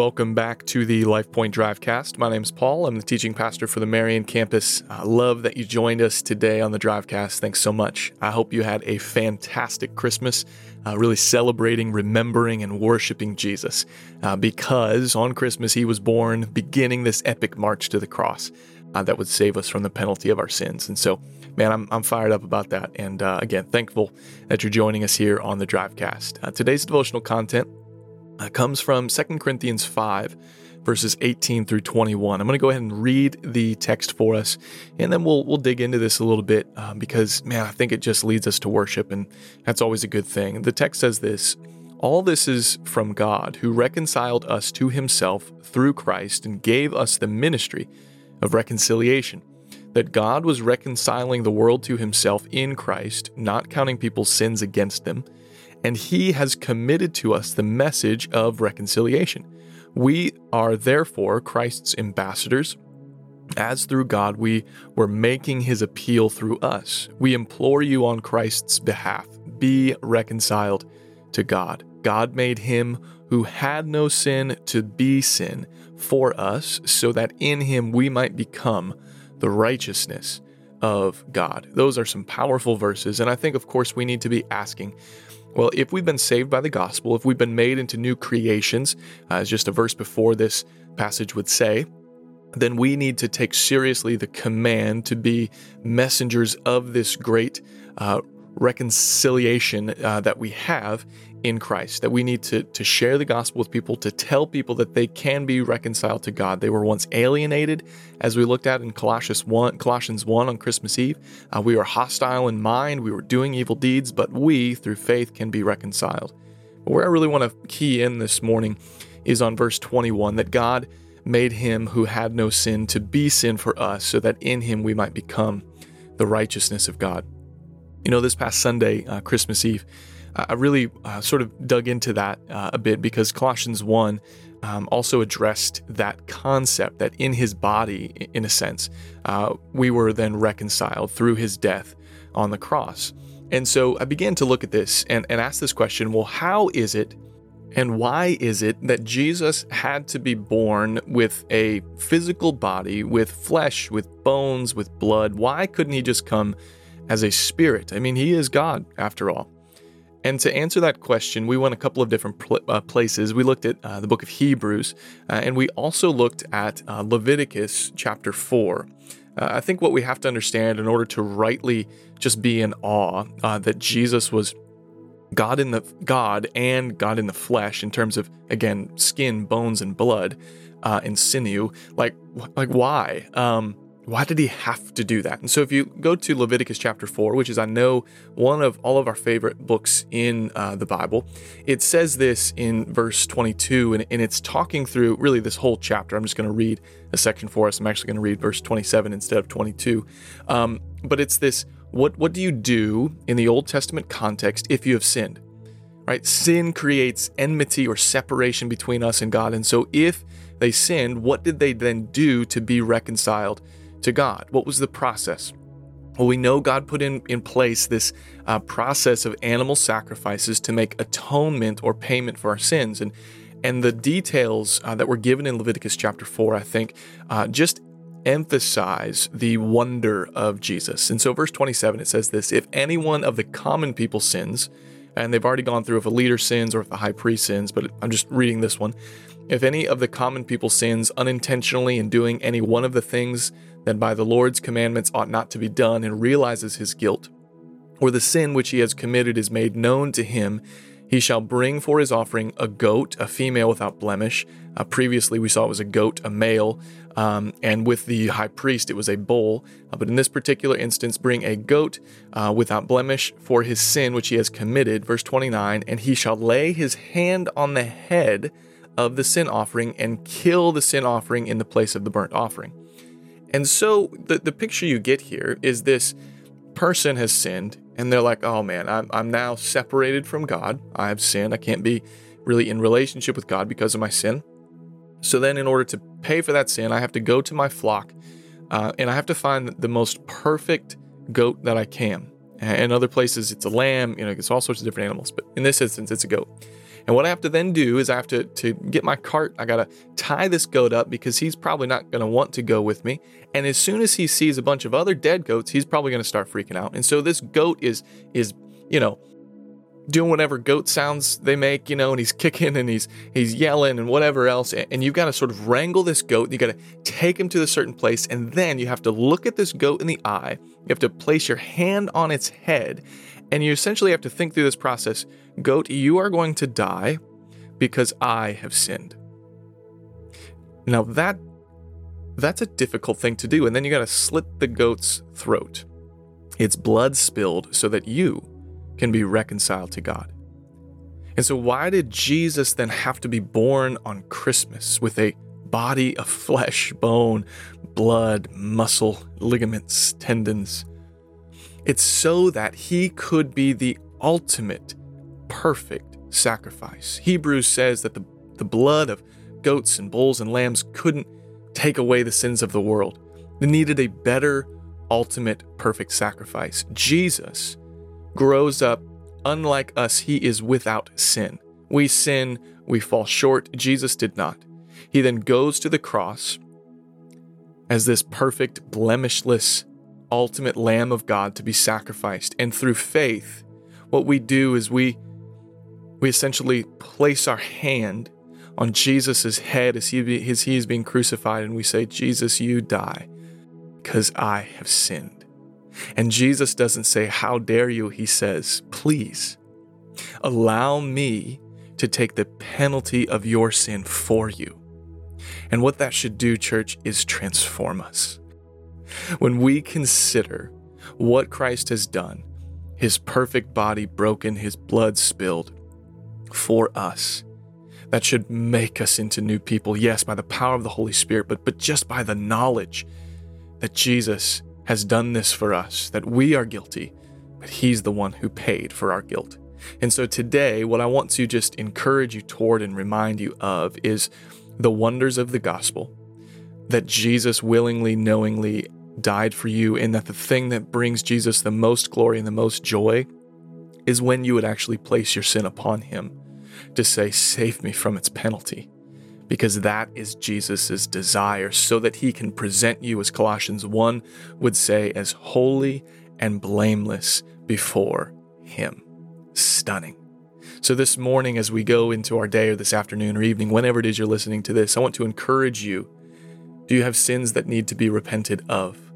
Welcome back to the LifePoint Drivecast. My name is Paul. I'm the teaching pastor for the Marion campus. I love that you joined us today on the Drivecast. Thanks so much. I hope you had a fantastic Christmas, uh, really celebrating, remembering, and worshiping Jesus uh, because on Christmas he was born, beginning this epic march to the cross uh, that would save us from the penalty of our sins. And so, man, I'm, I'm fired up about that. And uh, again, thankful that you're joining us here on the Drivecast. Uh, today's devotional content comes from 2 Corinthians 5, verses 18 through 21. I'm going to go ahead and read the text for us, and then we'll we'll dig into this a little bit um, because man, I think it just leads us to worship, and that's always a good thing. The text says this. All this is from God, who reconciled us to himself through Christ and gave us the ministry of reconciliation. That God was reconciling the world to himself in Christ, not counting people's sins against them and he has committed to us the message of reconciliation. We are therefore Christ's ambassadors. As through God we were making his appeal through us. We implore you on Christ's behalf be reconciled to God. God made him who had no sin to be sin for us, so that in him we might become the righteousness of God. Those are some powerful verses. And I think, of course, we need to be asking well, if we've been saved by the gospel, if we've been made into new creations, uh, as just a verse before this passage would say, then we need to take seriously the command to be messengers of this great uh, reconciliation uh, that we have in Christ, that we need to, to share the gospel with people, to tell people that they can be reconciled to God. They were once alienated, as we looked at in Colossians 1, Colossians 1 on Christmas Eve. Uh, we were hostile in mind, we were doing evil deeds, but we, through faith, can be reconciled. But where I really want to key in this morning is on verse 21 that God made him who had no sin to be sin for us, so that in him we might become the righteousness of God. You know, this past Sunday, uh, Christmas Eve, I really uh, sort of dug into that uh, a bit because Colossians 1 um, also addressed that concept that in his body, in a sense, uh, we were then reconciled through his death on the cross. And so I began to look at this and, and ask this question well, how is it and why is it that Jesus had to be born with a physical body, with flesh, with bones, with blood? Why couldn't he just come as a spirit? I mean, he is God after all. And to answer that question, we went a couple of different pl- uh, places. We looked at uh, the book of Hebrews, uh, and we also looked at uh, Leviticus chapter 4. Uh, I think what we have to understand in order to rightly just be in awe uh, that Jesus was God in the God and God in the flesh in terms of again skin, bones, and blood, and sinew. Like, like why? Um, why did he have to do that? And so, if you go to Leviticus chapter 4, which is, I know, one of all of our favorite books in uh, the Bible, it says this in verse 22, and, and it's talking through really this whole chapter. I'm just going to read a section for us. I'm actually going to read verse 27 instead of 22. Um, but it's this what, what do you do in the Old Testament context if you have sinned? Right? Sin creates enmity or separation between us and God. And so, if they sinned, what did they then do to be reconciled? To God? What was the process? Well, we know God put in, in place this uh, process of animal sacrifices to make atonement or payment for our sins. And, and the details uh, that were given in Leviticus chapter 4, I think, uh, just emphasize the wonder of Jesus. And so, verse 27, it says this If anyone of the common people sins, and they've already gone through if a leader sins or if the high priest sins, but I'm just reading this one. If any of the common people sins unintentionally in doing any one of the things that by the Lord's commandments ought not to be done and realizes his guilt, or the sin which he has committed is made known to him, he shall bring for his offering a goat, a female without blemish. Uh, previously, we saw it was a goat, a male, um, and with the high priest, it was a bull. Uh, but in this particular instance, bring a goat uh, without blemish for his sin which he has committed. Verse 29 And he shall lay his hand on the head of the sin offering and kill the sin offering in the place of the burnt offering. And so the, the picture you get here is this person has sinned, and they're like, oh man, I'm, I'm now separated from God. I have sinned. I can't be really in relationship with God because of my sin. So then, in order to pay for that sin, I have to go to my flock uh, and I have to find the most perfect goat that I can. In other places, it's a lamb, you know, it's all sorts of different animals, but in this instance, it's a goat. And what I have to then do is I have to, to get my cart, I got to tie this goat up because he's probably not going to want to go with me. And as soon as he sees a bunch of other dead goats, he's probably going to start freaking out. And so this goat is, is, you know, doing whatever goat sounds they make, you know, and he's kicking and he's he's yelling and whatever else. And you've got to sort of wrangle this goat. You got to take him to a certain place, and then you have to look at this goat in the eye. You have to place your hand on its head, and you essentially have to think through this process. Goat, you are going to die because I have sinned. Now that that's a difficult thing to do, and then you got to slit the goat's throat. Its blood spilled so that you can be reconciled to God. And so, why did Jesus then have to be born on Christmas with a body of flesh, bone, blood, muscle, ligaments, tendons? It's so that he could be the ultimate perfect sacrifice. Hebrews says that the, the blood of goats and bulls and lambs couldn't take away the sins of the world. They needed a better, ultimate, perfect sacrifice. Jesus grows up unlike us, he is without sin. We sin, we fall short. Jesus did not. He then goes to the cross as this perfect, blemishless, ultimate Lamb of God to be sacrificed. And through faith, what we do is we we essentially place our hand on Jesus' head as he, as he is being crucified, and we say, Jesus, you die because I have sinned. And Jesus doesn't say, How dare you? He says, Please allow me to take the penalty of your sin for you. And what that should do, church, is transform us. When we consider what Christ has done, his perfect body broken, his blood spilled for us, that should make us into new people. Yes, by the power of the Holy Spirit, but, but just by the knowledge that Jesus has done this for us, that we are guilty, but He's the one who paid for our guilt. And so today, what I want to just encourage you toward and remind you of is the wonders of the gospel that Jesus willingly, knowingly died for you, and that the thing that brings Jesus the most glory and the most joy is when you would actually place your sin upon Him to say, Save me from its penalty because that is Jesus' desire, so that he can present you, as Colossians 1 would say, as holy and blameless before him. Stunning. So, this morning, as we go into our day or this afternoon or evening, whenever it is you're listening to this, I want to encourage you do you have sins that need to be repented of?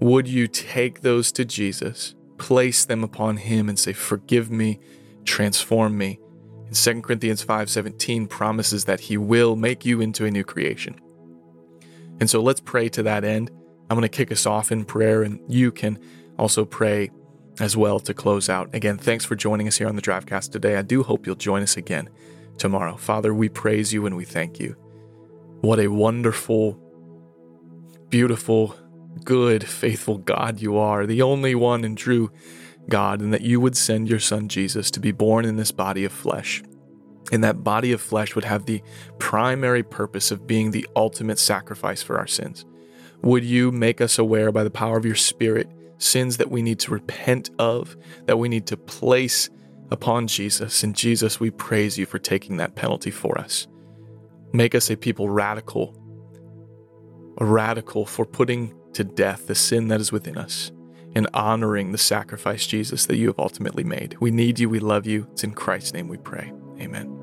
Would you take those to Jesus, place them upon him, and say, Forgive me, transform me? In 2 Corinthians 5:17 promises that he will make you into a new creation. And so let's pray to that end. I'm going to kick us off in prayer and you can also pray as well to close out. Again, thanks for joining us here on the Drivecast today. I do hope you'll join us again tomorrow. Father, we praise you and we thank you. What a wonderful, beautiful, good, faithful God you are, the only one and true God, and that you would send your son Jesus to be born in this body of flesh. And that body of flesh would have the primary purpose of being the ultimate sacrifice for our sins. Would you make us aware by the power of your Spirit sins that we need to repent of, that we need to place upon Jesus? And Jesus, we praise you for taking that penalty for us. Make us a people radical, a radical for putting to death the sin that is within us and honoring the sacrifice, Jesus, that you have ultimately made. We need you. We love you. It's in Christ's name we pray. Amen.